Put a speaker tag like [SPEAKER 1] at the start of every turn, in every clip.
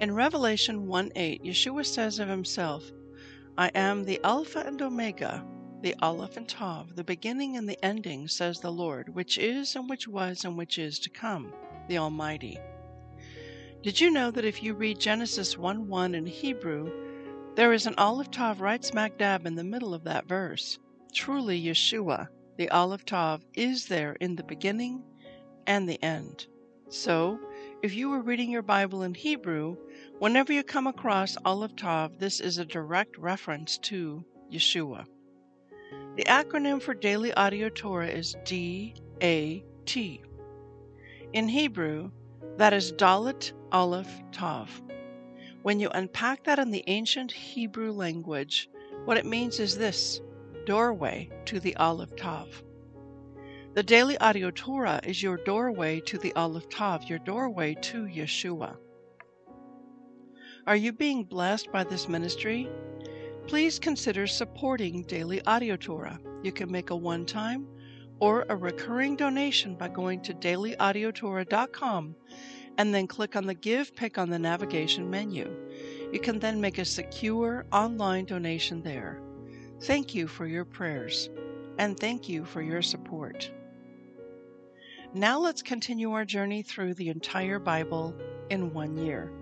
[SPEAKER 1] In Revelation 1 8, Yeshua says of himself, I am the Alpha and Omega, the Aleph and Tav, the beginning and the ending, says the Lord, which is, and which was, and which is to come, the Almighty. Did you know that if you read Genesis 1 1 in Hebrew, there is an Aleph Tav right smack dab in the middle of that verse? Truly, Yeshua, the Aleph Tav, is there in the beginning and the end. So, if you were reading your Bible in Hebrew, whenever you come across Aleph Tav, this is a direct reference to Yeshua. The acronym for Daily Audio Torah is DAT. In Hebrew, that is Dalet Aleph Tav. When you unpack that in the ancient Hebrew language, what it means is this doorway to the Aleph Tav. The Daily Audio Torah is your doorway to the Aleph Tav, your doorway to Yeshua. Are you being blessed by this ministry? Please consider supporting Daily Audio Torah. You can make a one time or a recurring donation by going to dailyaudiotorah.com and then click on the Give pick on the navigation menu. You can then make a secure online donation there. Thank you for your prayers and thank you for your support. Now let's continue our journey through the entire Bible in one year.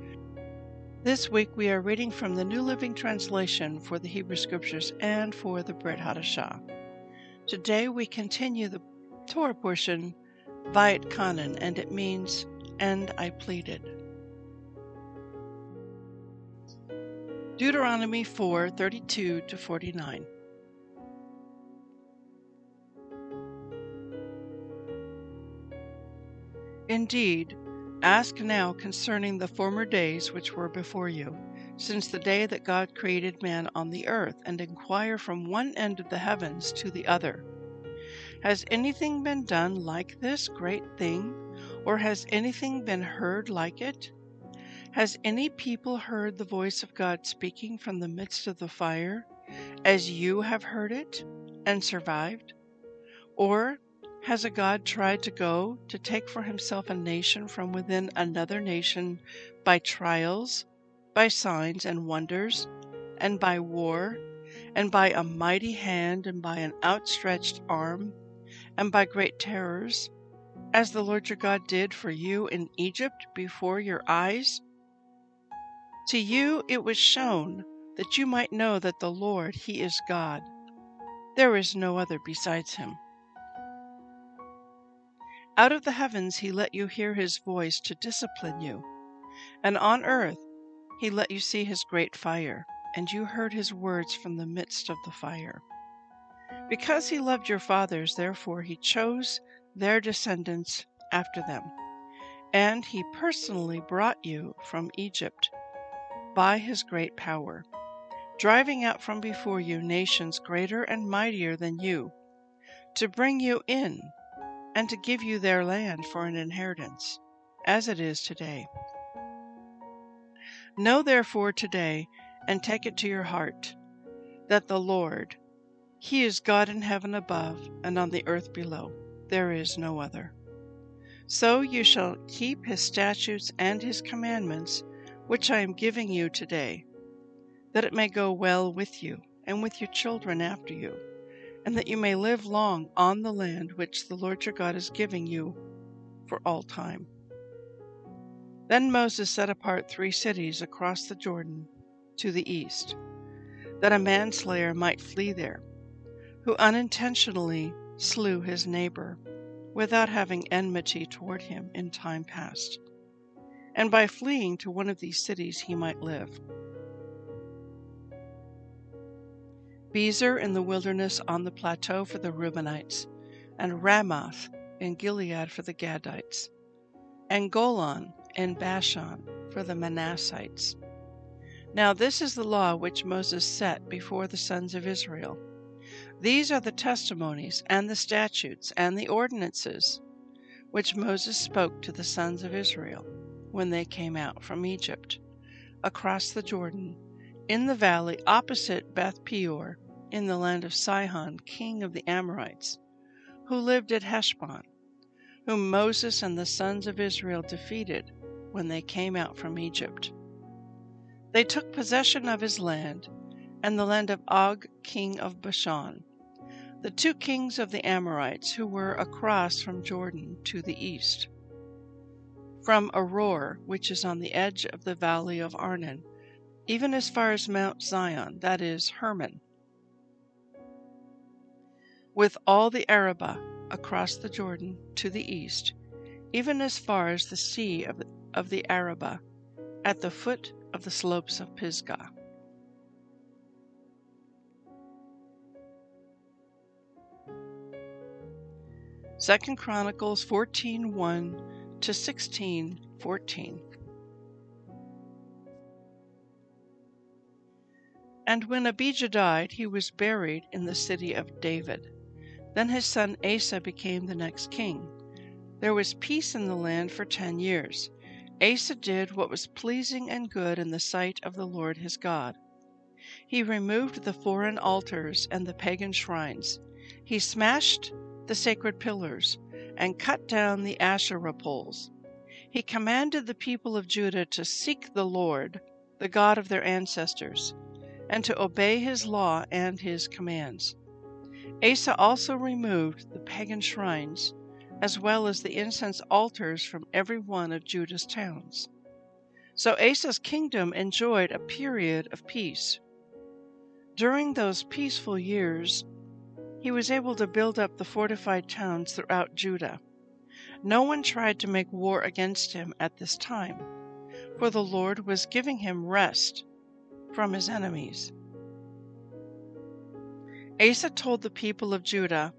[SPEAKER 1] This week we are reading from the New Living Translation for the Hebrew Scriptures and for the Brit Hadashah. Today we continue the Torah portion Vaetchanan, and it means, and I pleaded. Deuteronomy 4 32 to 49. Indeed, ask now concerning the former days which were before you, since the day that God created man on the earth, and inquire from one end of the heavens to the other. Has anything been done like this great thing, or has anything been heard like it? Has any people heard the voice of God speaking from the midst of the fire, as you have heard it, and survived? Or has a God tried to go to take for himself a nation from within another nation by trials, by signs and wonders, and by war, and by a mighty hand, and by an outstretched arm, and by great terrors, as the Lord your God did for you in Egypt before your eyes? To you it was shown that you might know that the Lord, He is God. There is no other besides Him. Out of the heavens he let you hear his voice to discipline you, and on earth he let you see his great fire, and you heard his words from the midst of the fire. Because he loved your fathers, therefore he chose their descendants after them, and he personally brought you from Egypt by his great power, driving out from before you nations greater and mightier than you, to bring you in and to give you their land for an inheritance, as it is today. Know therefore today, and take it to your heart, that the Lord, He is God in heaven above and on the earth below. There is no other. So you shall keep His statutes and His commandments, which I am giving you today, that it may go well with you and with your children after you and that you may live long on the land which the Lord your God is giving you for all time. Then Moses set apart three cities across the Jordan to the east, that a manslayer might flee there, who unintentionally slew his neighbor without having enmity toward him in time past. And by fleeing to one of these cities he might live. Bezer in the wilderness on the plateau for the Reubenites, and Ramoth in Gilead for the Gadites, and Golan in Bashan for the Manassites. Now this is the law which Moses set before the sons of Israel. These are the testimonies and the statutes and the ordinances which Moses spoke to the sons of Israel when they came out from Egypt, across the Jordan in the valley opposite Beth Peor, in the land of Sihon, king of the Amorites, who lived at Heshbon, whom Moses and the sons of Israel defeated when they came out from Egypt. They took possession of his land and the land of Og, king of Bashan, the two kings of the Amorites who were across from Jordan to the east. From Aroer, which is on the edge of the valley of Arnon, even as far as Mount Zion, that is, Hermon. With all the Arabah across the Jordan to the east, even as far as the sea of, of the Arabah, at the foot of the slopes of Pisgah. Second Chronicles 14:1 to 16:14. And when Abijah died, he was buried in the city of David. Then his son Asa became the next king. There was peace in the land for ten years. Asa did what was pleasing and good in the sight of the Lord his God. He removed the foreign altars and the pagan shrines. He smashed the sacred pillars and cut down the Asherah poles. He commanded the people of Judah to seek the Lord, the God of their ancestors and to obey his law and his commands. Asa also removed the pagan shrines, as well as the incense altars from every one of Judah's towns. So Asa's kingdom enjoyed a period of peace. During those peaceful years, he was able to build up the fortified towns throughout Judah. No one tried to make war against him at this time, for the Lord was giving him rest from his enemies. Asa told the people of Judah,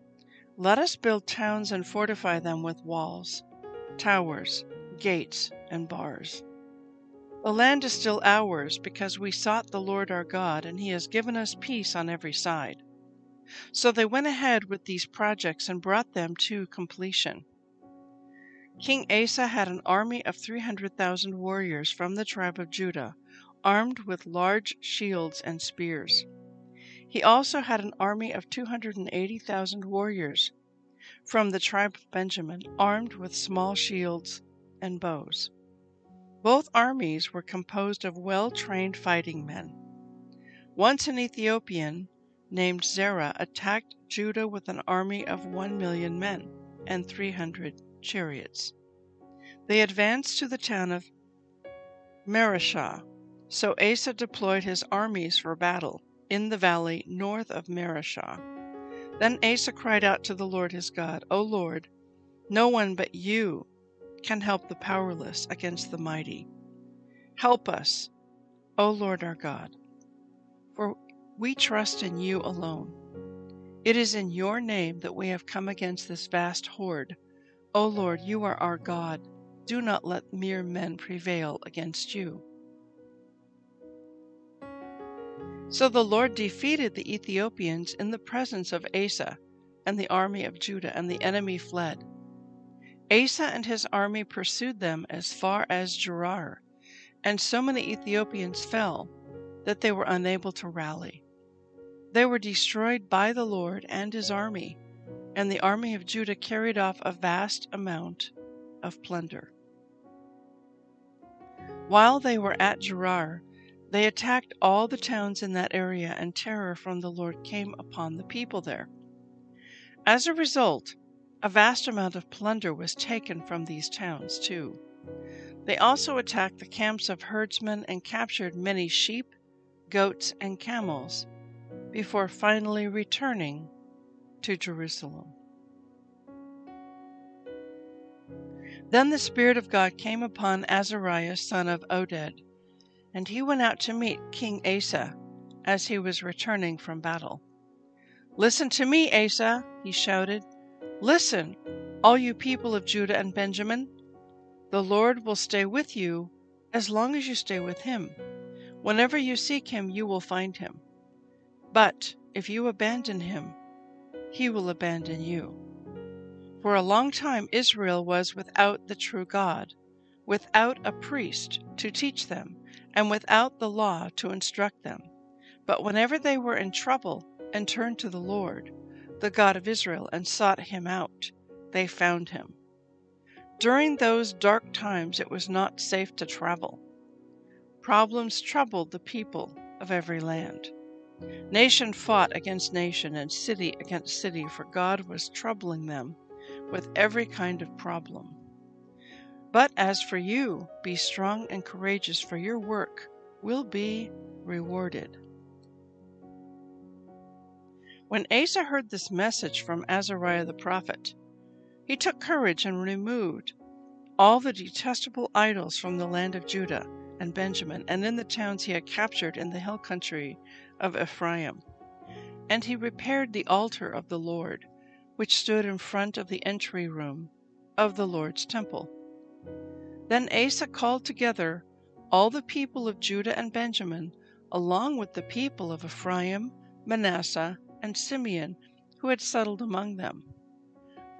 [SPEAKER 1] Let us build towns and fortify them with walls, towers, gates, and bars. The land is still ours because we sought the Lord our God, and he has given us peace on every side. So they went ahead with these projects and brought them to completion. King Asa had an army of 300,000 warriors from the tribe of Judah, armed with large shields and spears. He also had an army of 280,000 warriors from the tribe of Benjamin, armed with small shields and bows. Both armies were composed of well trained fighting men. Once an Ethiopian named Zerah attacked Judah with an army of one million men and 300 chariots. They advanced to the town of Mareshah, so Asa deployed his armies for battle in the valley north of Mareshah. Then Asa cried out to the Lord his God, O Lord, no one but you can help the powerless against the mighty. Help us, O Lord our God, for we trust in you alone. It is in your name that we have come against this vast horde. O Lord, you are our God. Do not let mere men prevail against you. So the Lord defeated the Ethiopians in the presence of Asa and the army of Judah, and the enemy fled. Asa and his army pursued them as far as Gerar, and so many Ethiopians fell that they were unable to rally. They were destroyed by the Lord and his army, and the army of Judah carried off a vast amount of plunder. While they were at Gerar, they attacked all the towns in that area, and terror from the Lord came upon the people there. As a result, a vast amount of plunder was taken from these towns, too. They also attacked the camps of herdsmen and captured many sheep, goats, and camels before finally returning to Jerusalem. Then the Spirit of God came upon Azariah son of Oded, and he went out to meet King Asa as he was returning from battle. Listen to me, Asa, he shouted. Listen, all you people of Judah and Benjamin. The Lord will stay with you as long as you stay with him. Whenever you seek him, you will find him. But if you abandon him, he will abandon you. For a long time Israel was without the true God, without a priest to teach them, and without the law to instruct them. But whenever they were in trouble and turned to the Lord, the God of Israel, and sought him out, they found him. During those dark times it was not safe to travel. Problems troubled the people of every land. Nation fought against nation and city against city, for God was troubling them with every kind of problem. But as for you, be strong and courageous, for your work will be rewarded. When Asa heard this message from Azariah the prophet, he took courage and removed all the detestable idols from the land of Judah and Benjamin, and in the towns he had captured in the hill country of Ephraim. And he repaired the altar of the Lord, which stood in front of the entry room of the Lord's temple. Then Asa called together all the people of Judah and Benjamin, along with the people of Ephraim, Manasseh, and Simeon, who had settled among them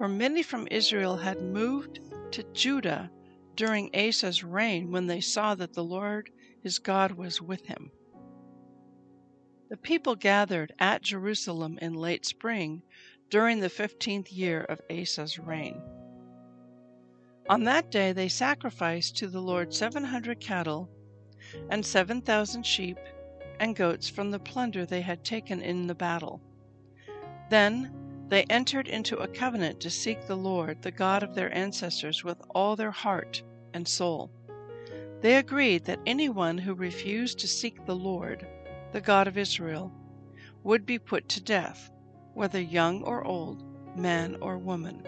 [SPEAKER 1] for many from Israel had moved to Judah during Asa's reign when they saw that the Lord his God was with him. The people gathered at Jerusalem in late spring during the fifteenth year of Asa's reign. On that day they sacrificed to the Lord seven hundred cattle and seven thousand sheep and goats from the plunder they had taken in the battle. Then they entered into a covenant to seek the Lord, the God of their ancestors, with all their heart and soul. They agreed that anyone who refused to seek the Lord, the God of Israel, would be put to death, whether young or old, man or woman.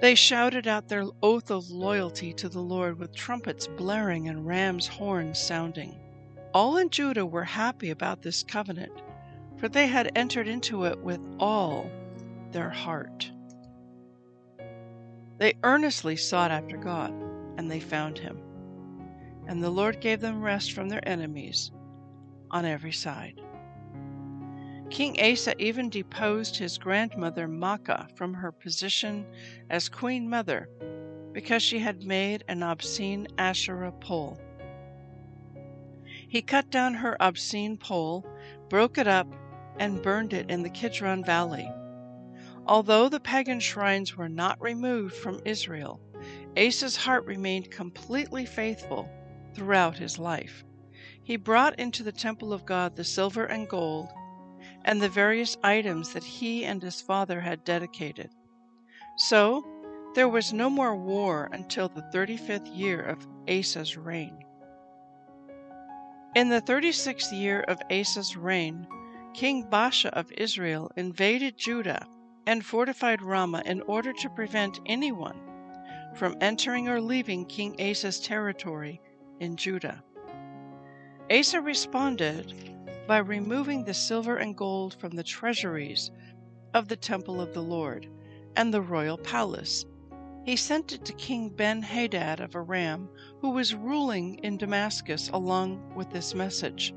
[SPEAKER 1] They shouted out their oath of loyalty to the Lord with trumpets blaring and ram's horns sounding. All in Judah were happy about this covenant for they had entered into it with all their heart. They earnestly sought after God, and they found him. And the Lord gave them rest from their enemies on every side. King Asa even deposed his grandmother Maacah from her position as queen mother because she had made an obscene Asherah pole. He cut down her obscene pole, broke it up, and burned it in the Kidron Valley. Although the pagan shrines were not removed from Israel, Asa's heart remained completely faithful throughout his life. He brought into the temple of God the silver and gold and the various items that he and his father had dedicated. So there was no more war until the 35th year of Asa's reign. In the 36th year of Asa's reign, King Baasha of Israel invaded Judah and fortified Ramah in order to prevent anyone from entering or leaving King Asa's territory in Judah. Asa responded by removing the silver and gold from the treasuries of the temple of the Lord and the royal palace. He sent it to King Ben Hadad of Aram, who was ruling in Damascus, along with this message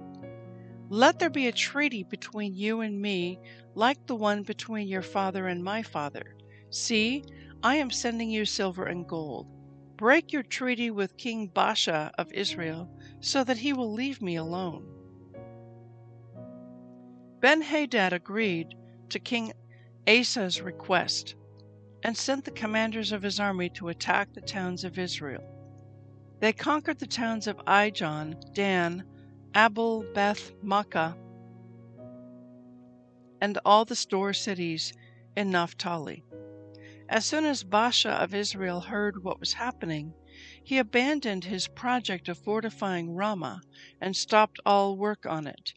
[SPEAKER 1] let there be a treaty between you and me, like the one between your father and my father. See, I am sending you silver and gold. Break your treaty with King Baasha of Israel, so that he will leave me alone. Ben Hadad agreed to King Asa's request and sent the commanders of his army to attack the towns of Israel. They conquered the towns of Ijon, Dan, Abel Beth Maacah, and all the store cities in Naphtali. As soon as Baasha of Israel heard what was happening, he abandoned his project of fortifying Ramah and stopped all work on it.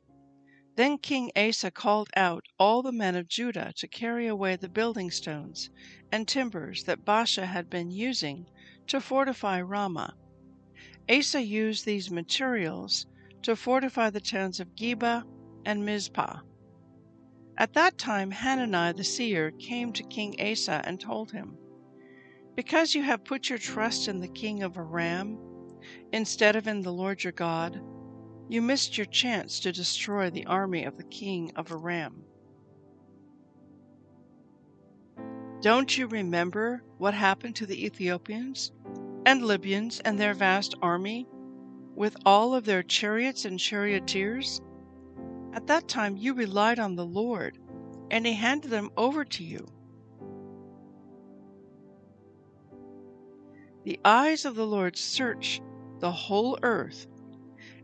[SPEAKER 1] Then King Asa called out all the men of Judah to carry away the building stones and timbers that Baasha had been using to fortify Ramah. Asa used these materials to fortify the towns of Geba and Mizpah. At that time Hanani the seer came to King Asa and told him, Because you have put your trust in the king of Aram instead of in the Lord your God, you missed your chance to destroy the army of the king of Aram. Don't you remember what happened to the Ethiopians and Libyans and their vast army, with all of their chariots and charioteers? At that time you relied on the Lord, and He handed them over to you. The eyes of the Lord search the whole earth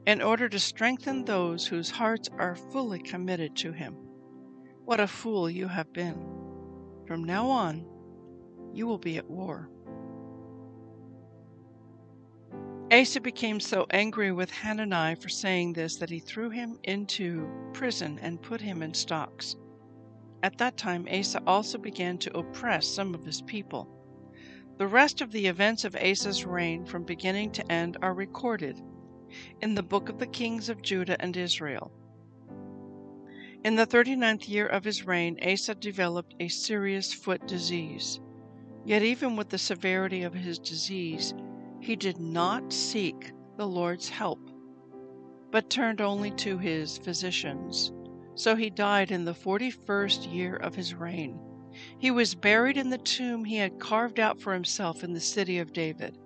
[SPEAKER 1] in order to strengthen those whose hearts are fully committed to Him. What a fool you have been! From now on, you will be at war. Asa became so angry with Hanani for saying this that he threw him into prison and put him in stocks. At that time, Asa also began to oppress some of his people. The rest of the events of Asa's reign from beginning to end are recorded in the book of the kings of Judah and Israel. In the thirty ninth year of his reign, Asa developed a serious foot disease. Yet, even with the severity of his disease, he did not seek the Lord's help, but turned only to his physicians. So he died in the forty first year of his reign. He was buried in the tomb he had carved out for himself in the city of David.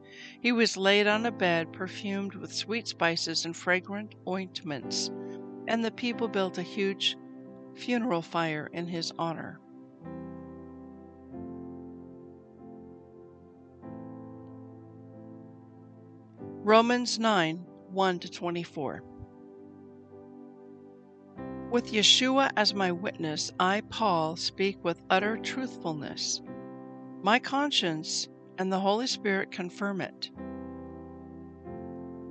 [SPEAKER 1] He was laid on a bed perfumed with sweet spices and fragrant ointments, and the people built a huge funeral fire in his honor. Romans 9 1 24. With Yeshua as my witness, I, Paul, speak with utter truthfulness. My conscience and the Holy Spirit confirm it.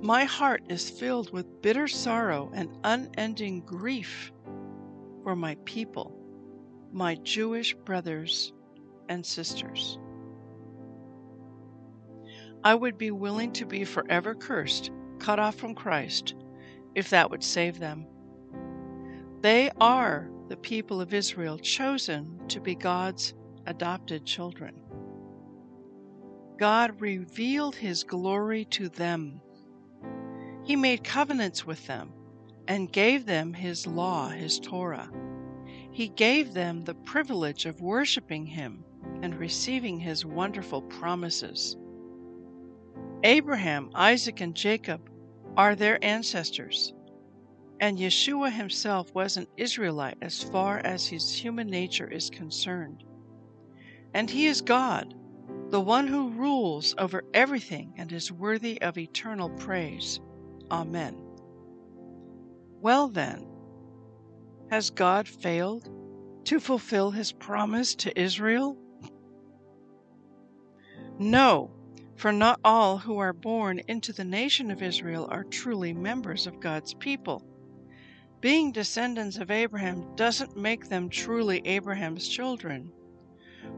[SPEAKER 1] My heart is filled with bitter sorrow and unending grief for my people, my Jewish brothers and sisters. I would be willing to be forever cursed, cut off from Christ, if that would save them. They are the people of Israel chosen to be God's adopted children. God revealed His glory to them. He made covenants with them and gave them His law, His Torah. He gave them the privilege of worshiping Him and receiving His wonderful promises. Abraham, Isaac, and Jacob are their ancestors, and Yeshua himself was an Israelite as far as his human nature is concerned. And he is God, the one who rules over everything and is worthy of eternal praise. Amen. Well, then, has God failed to fulfill his promise to Israel? No, for not all who are born into the nation of Israel are truly members of God's people. Being descendants of Abraham doesn't make them truly Abraham's children.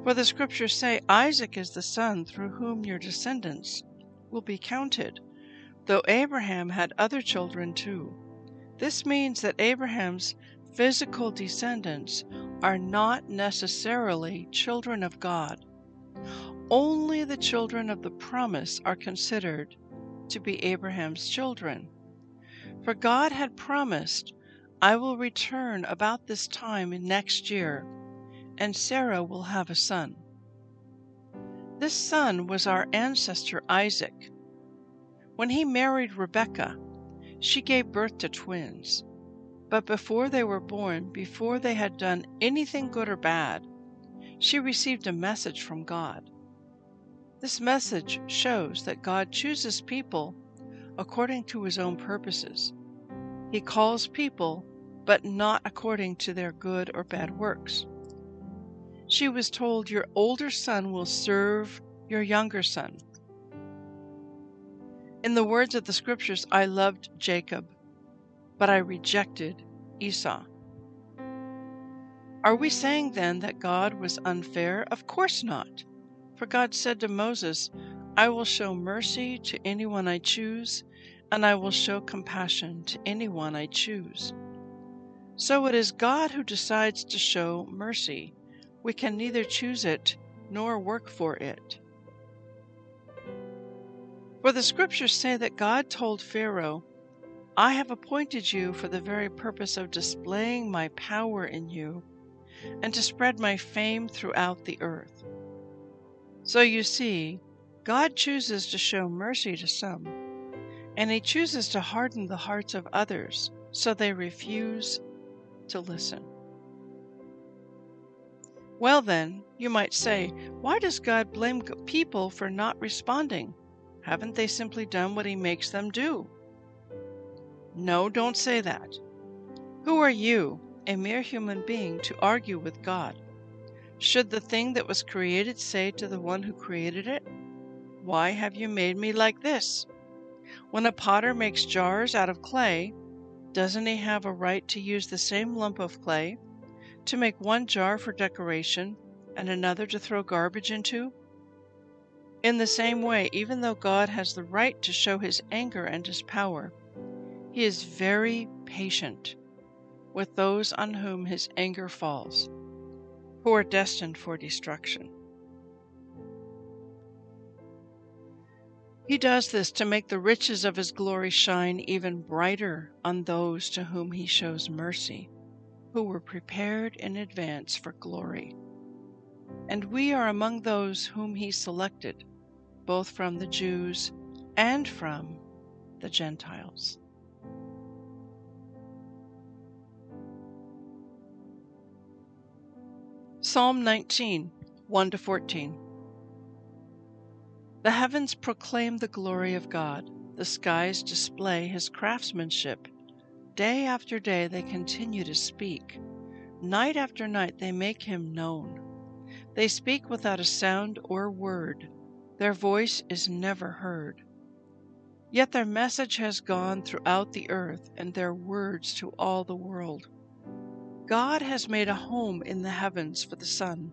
[SPEAKER 1] For the scriptures say, Isaac is the son through whom your descendants will be counted, though Abraham had other children too. This means that Abraham's physical descendants are not necessarily children of God. Only the children of the promise are considered to be Abraham's children. For God had promised, I will return about this time next year, and Sarah will have a son. This son was our ancestor Isaac. When he married Rebekah, she gave birth to twins. But before they were born, before they had done anything good or bad, she received a message from God. This message shows that God chooses people according to his own purposes. He calls people, but not according to their good or bad works. She was told, Your older son will serve your younger son. In the words of the scriptures, I loved Jacob, but I rejected Esau. Are we saying then that God was unfair? Of course not. For God said to Moses, I will show mercy to anyone I choose, and I will show compassion to anyone I choose. So it is God who decides to show mercy. We can neither choose it nor work for it. For the scriptures say that God told Pharaoh, I have appointed you for the very purpose of displaying my power in you and to spread my fame throughout the earth. So you see, God chooses to show mercy to some, and He chooses to harden the hearts of others so they refuse to listen. Well, then, you might say, why does God blame people for not responding? Haven't they simply done what he makes them do? No, don't say that. Who are you, a mere human being, to argue with God? Should the thing that was created say to the one who created it, Why have you made me like this? When a potter makes jars out of clay, doesn't he have a right to use the same lump of clay to make one jar for decoration and another to throw garbage into? In the same way, even though God has the right to show his anger and his power, he is very patient with those on whom his anger falls, who are destined for destruction. He does this to make the riches of his glory shine even brighter on those to whom he shows mercy, who were prepared in advance for glory. And we are among those whom he selected both from the Jews and from the Gentiles. Psalm 19, 1 to 14. The heavens proclaim the glory of God, the skies display his craftsmanship. Day after day they continue to speak, night after night they make him known. They speak without a sound or word their voice is never heard. Yet their message has gone throughout the earth and their words to all the world. God has made a home in the heavens for the sun.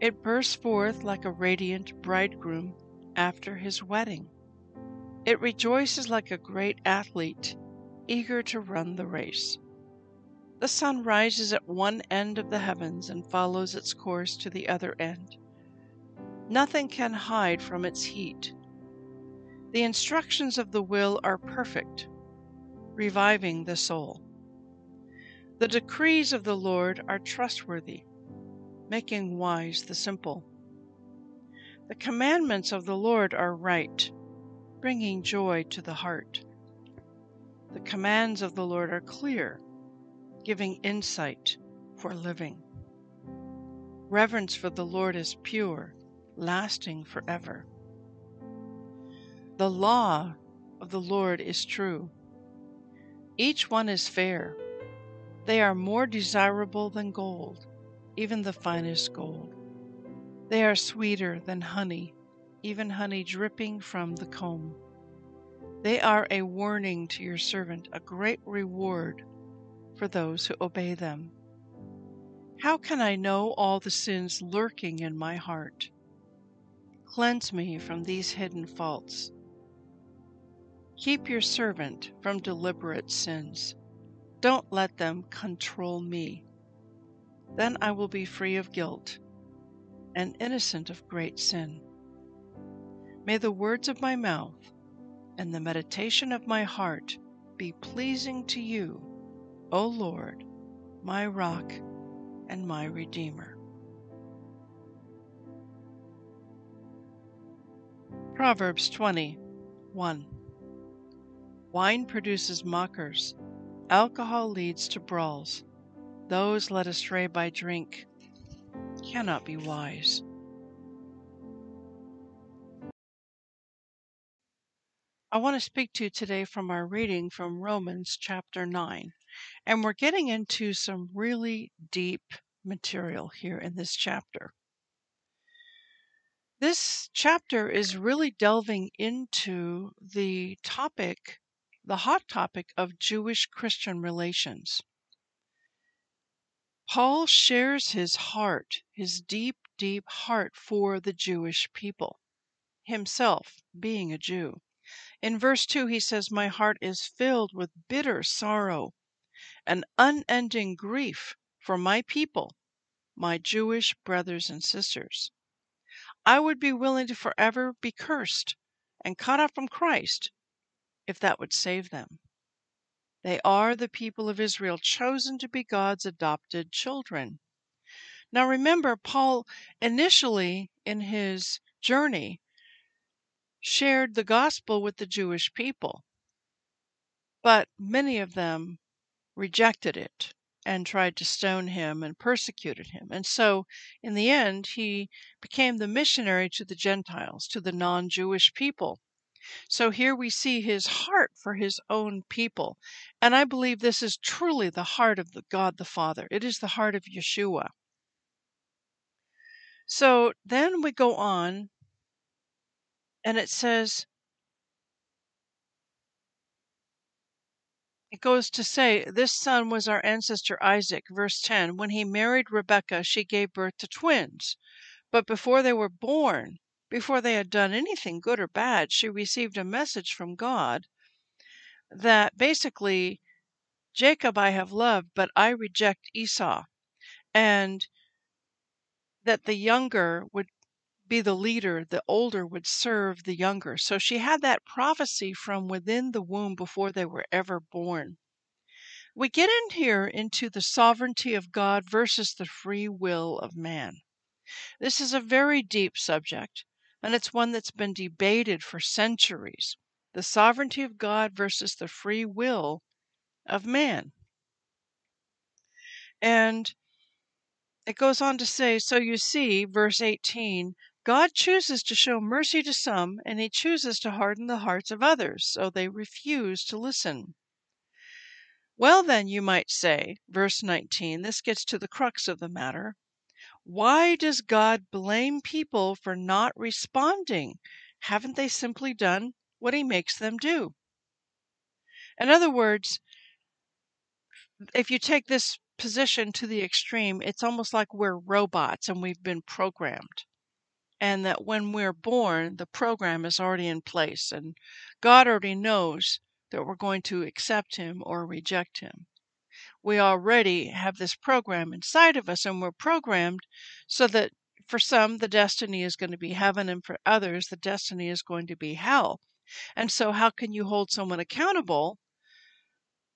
[SPEAKER 1] It bursts forth like a radiant bridegroom after his wedding. It rejoices like a great athlete, eager to run the race. The sun rises at one end of the heavens and follows its course to the other end. Nothing can hide from its heat. The instructions of the will are perfect, reviving the soul. The decrees of the Lord are trustworthy, making wise the simple. The commandments of the Lord are right, bringing joy to the heart. The commands of the Lord are clear, giving insight for living. Reverence for the Lord is pure, lasting forever. The law of the Lord is true. Each one is fair. They are more desirable than gold, even the finest gold. They are sweeter than honey, even honey dripping from the comb. They are a warning to your servant, a great reward for those who obey them. How can I know all the sins lurking in my heart? Cleanse me from these hidden faults. Keep your servant from deliberate sins. Don't let them control me. Then I will be free of guilt and innocent of great sin. May the words of my mouth and the meditation of my heart be pleasing to you, O Lord, my rock and my redeemer. Proverbs 20 1. Wine produces mockers, alcohol leads to brawls. Those led astray by drink cannot be wise. I want to speak to you today from our reading from Romans chapter 9. And we're getting into some really deep material here in this chapter. This chapter is really delving into the topic, the hot topic of Jewish Christian relations. Paul shares his heart, his deep, deep heart for the Jewish people, himself being a Jew. In verse 2, he says, My heart is filled with bitter sorrow and unending grief for my people, my Jewish brothers and sisters. I would be willing to forever be cursed and cut off from Christ if that would save them. They are the people of Israel, chosen to be God's adopted children. Now remember, Paul initially in his journey shared the gospel with the Jewish people, but many of them rejected it and tried to stone him and persecuted him. And so, in the end, he became the missionary to the Gentiles, to the non Jewish people. So here we see his heart for his own people. And I believe this is truly the heart of the God the Father. It is the heart of Yeshua. So then we go on, and it says, It goes to say, This son was our ancestor Isaac, verse 10. When he married Rebekah, she gave birth to twins. But before they were born, before they had done anything good or bad, she received a message from God that basically, Jacob I have loved, but I reject Esau. And that the younger would be the leader, the older would serve the younger. So she had that prophecy from within the womb before they were ever born. We get in here into the sovereignty of God versus the free will of man. This is a very deep subject, and it's one that's been debated for centuries. The sovereignty of God versus the free will of man. And it goes on to say, so you see, verse 18, God chooses to show mercy to some, and he chooses to harden the hearts of others, so they refuse to listen. Well, then, you might say, verse 19, this gets to the crux of the matter. Why does God blame people for not responding? Haven't they simply done what He makes them do? In other words, if you take this position to the extreme, it's almost like we're robots and we've been programmed. And that when we're born, the program is already in place, and God already knows that we're going to accept him or reject him. We already have this program inside of us, and we're programmed so that for some, the destiny is going to be heaven, and for others, the destiny is going to be hell. And so, how can you hold someone accountable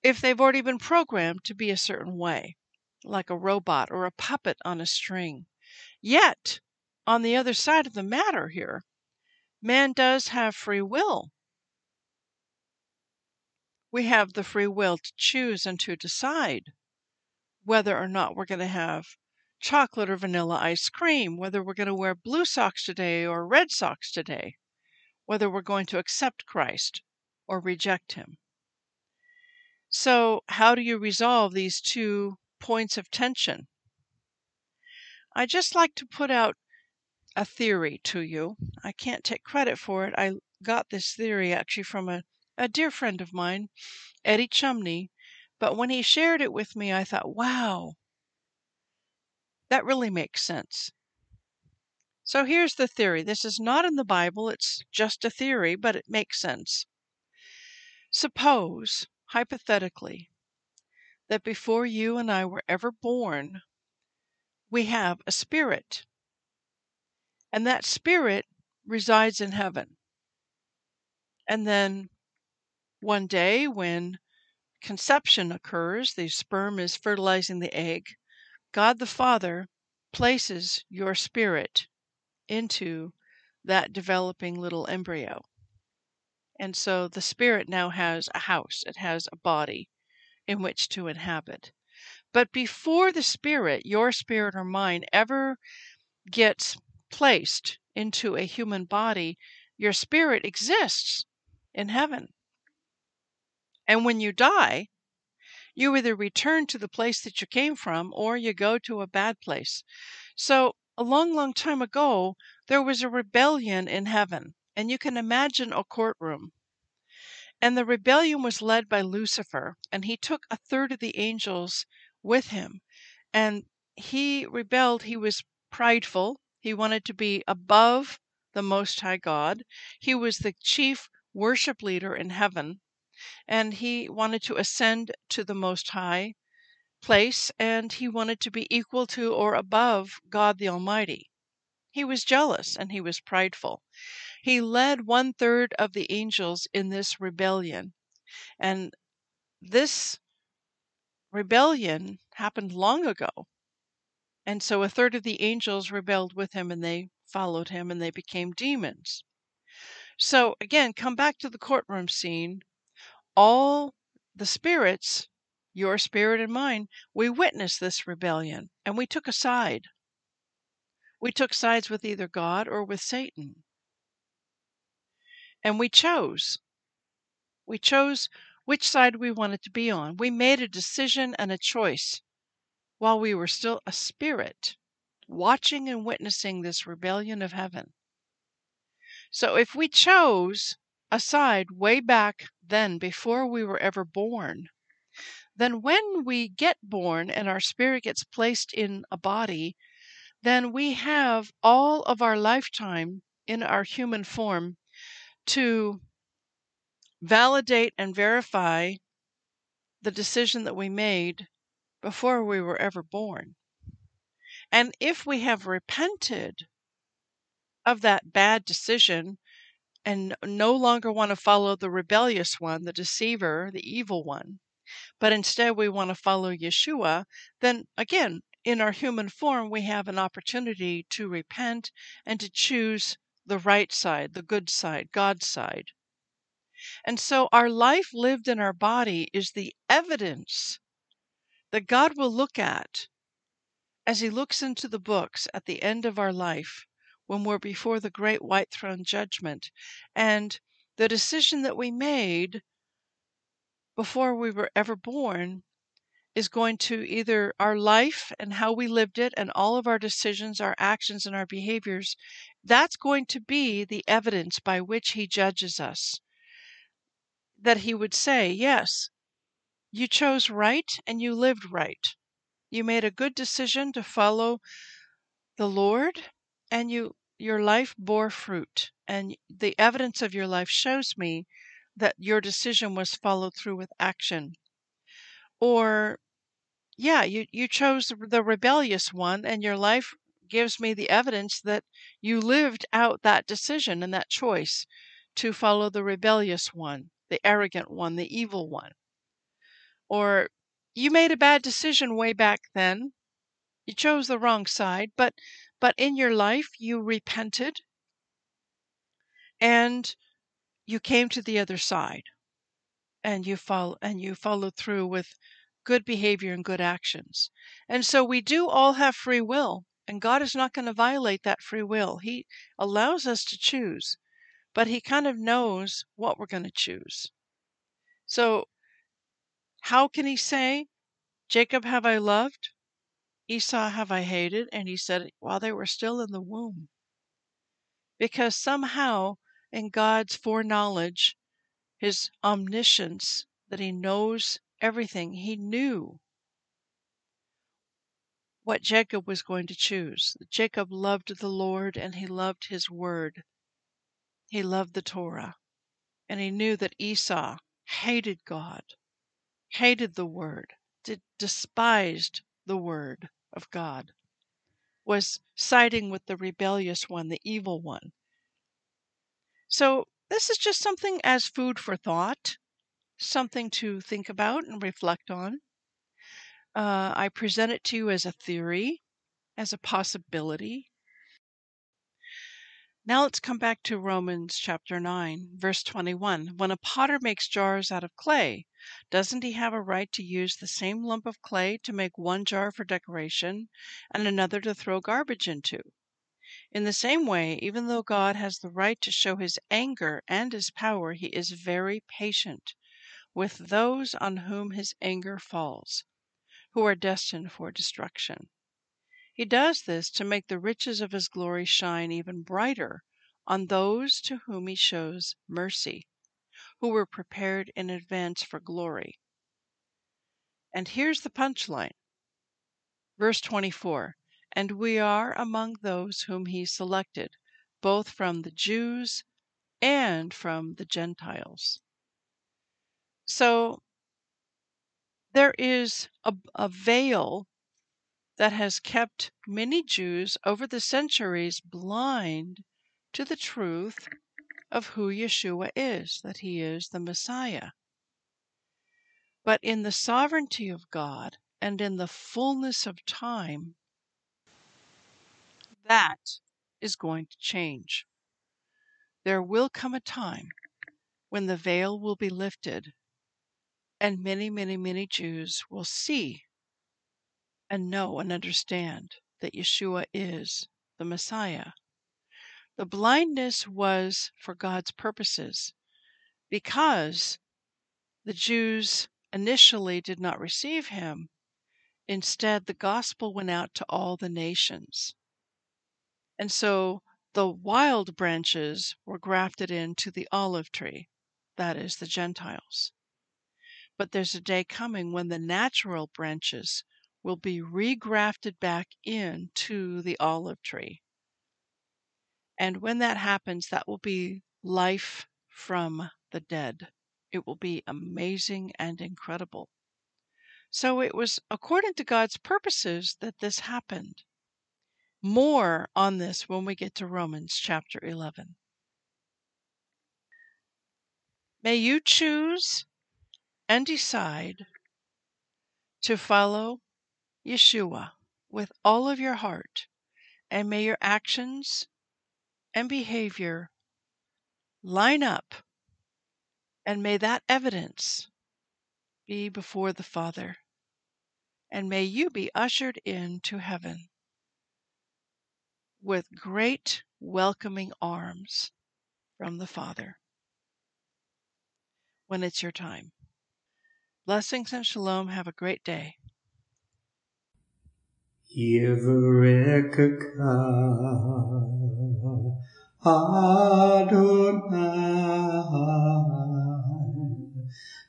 [SPEAKER 1] if they've already been programmed to be a certain way, like a robot or a puppet on a string? Yet, on the other side of the matter here, man does have free will. We have the free will to choose and to decide whether or not we're going to have chocolate or vanilla ice cream, whether we're going to wear blue socks today or red socks today, whether we're going to accept Christ or reject him. So, how do you resolve these two points of tension? I just like to put out a theory to you. I can't take credit for it. I got this theory actually from a, a dear friend of mine, Eddie Chumney, but when he shared it with me, I thought, wow, that really makes sense. So here's the theory. This is not in the Bible, it's just a theory, but it makes sense. Suppose, hypothetically, that before you and I were ever born, we have a spirit. And that spirit resides in heaven. And then one day, when conception occurs, the sperm is fertilizing the egg, God the Father places your spirit into that developing little embryo. And so the spirit now has a house, it has a body in which to inhabit. But before the spirit, your spirit or mine, ever gets placed into a human body, your spirit exists in heaven. And when you die, You either return to the place that you came from or you go to a bad place. So, a long, long time ago, there was a rebellion in heaven, and you can imagine a courtroom. And the rebellion was led by Lucifer, and he took a third of the angels with him. And he rebelled, he was prideful, he wanted to be above the Most High God. He was the chief worship leader in heaven, and he wanted to ascend to the Most High place, and he wanted to be equal to or above God the Almighty. He was jealous and he was prideful. He led one third of the angels in this rebellion. And this rebellion happened long ago. And so a third of the angels rebelled with him and they followed him and they became demons. So again, come back to the courtroom scene. All the spirits, your spirit and mine, we witnessed this rebellion and we took a side. We took sides with either God or with Satan. And we chose. We chose which side we wanted to be on. We made a decision and a choice while we were still a spirit, watching and witnessing this rebellion of heaven. So if we chose a side way back then, before we were ever born, then when we get born and our spirit gets placed in a body, then we have all of our lifetime in our human form to validate and verify the decision that we made before we were ever born. And if we have repented of that bad decision and no longer want to follow the rebellious one, the deceiver, the evil one, but instead we want to follow Yeshua, then again, in our human form, we have an opportunity to repent and to choose the right side, the good side, God's side. And so our life lived in our body is the evidence that God will look at as He looks into the books at the end of our life when we're before the great white throne judgment. And the decision that we made before we were ever born is going to either our life and how we lived it and all of our decisions, our actions, and our behaviors, that's going to be the evidence by which He judges us that he would say, Yes, you chose right and you lived right. You made a good decision to follow the Lord and you your life bore fruit and the evidence of your life shows me that your decision was followed through with action. Or yeah, you you chose the rebellious one and your life gives me the evidence that you lived out that decision and that choice to follow the rebellious one the arrogant one, the evil one. Or you made a bad decision way back then. You chose the wrong side, but but in your life you repented and you came to the other side and you follow and you followed through with good behavior and good actions. And so we do all have free will, and God is not going to violate that free will. He allows us to choose but he kind of knows what we're going to choose. So, how can he say, Jacob have I loved, Esau have I hated? And he said while they were still in the womb. Because somehow, in God's foreknowledge, his omniscience, that he knows everything, he knew what Jacob was going to choose. Jacob loved the Lord and he loved his word. He loved the Torah, and he knew that Esau hated God, hated the Word, despised the Word of God, was siding with the rebellious one, the evil one. So, this is just something as food for thought, something to think about and reflect on. Uh, I present it to you as a theory, as a possibility, now let's come back to Romans chapter 9, verse 21. When a potter makes jars out of clay, doesn't he have a right to use the same lump of clay to make one jar for decoration and another to throw garbage into? In the same way, even though God has the right to show his anger and his power, he is very patient with those on whom his anger falls, who are destined for destruction. He does this to make the riches of his glory shine even brighter on those to whom he shows mercy, who were prepared in advance for glory. And here's the punchline. Verse 24 And we are among those whom he selected, both from the Jews and from the Gentiles. So there is a, a veil that has kept many Jews over the centuries blind to the truth of who Yeshua is, that he is the Messiah. But in the sovereignty of God and in the fullness of time, that is going to change. There will come a time when the veil will be lifted and many, many, many Jews will see and know and understand that Yeshua is the Messiah. The blindness was for God's purposes because the Jews initially did not receive him. Instead, the gospel went out to all the nations. And so the wild branches were grafted into the olive tree, that is, the Gentiles. But there's a day coming when the natural branches will be regrafted back into the olive tree. And when that happens, that will be life from the dead. It will be amazing and incredible. So it was according to God's purposes that this happened. More on this when we get to Romans chapter 11. May you choose and decide to follow Yeshua with all of your heart, and may your actions and behavior line up, and may that evidence be before the Father, and may you be ushered into heaven with great welcoming arms from the Father when it's your time. Blessings and shalom. Have a great day.
[SPEAKER 2] Yivrekaka Adonai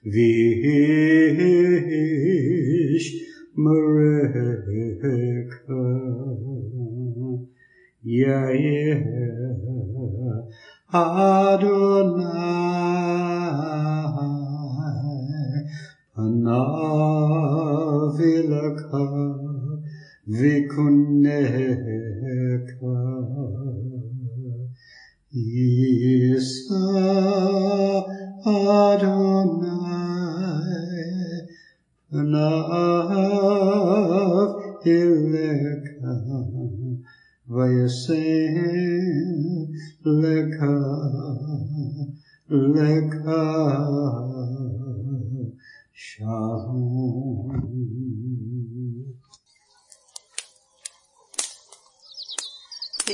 [SPEAKER 2] Vish Mareka Yair Adonai Anavilaka Vikuneka Isa Adonai Panav Ileka Vayasem Leka Leka Shalom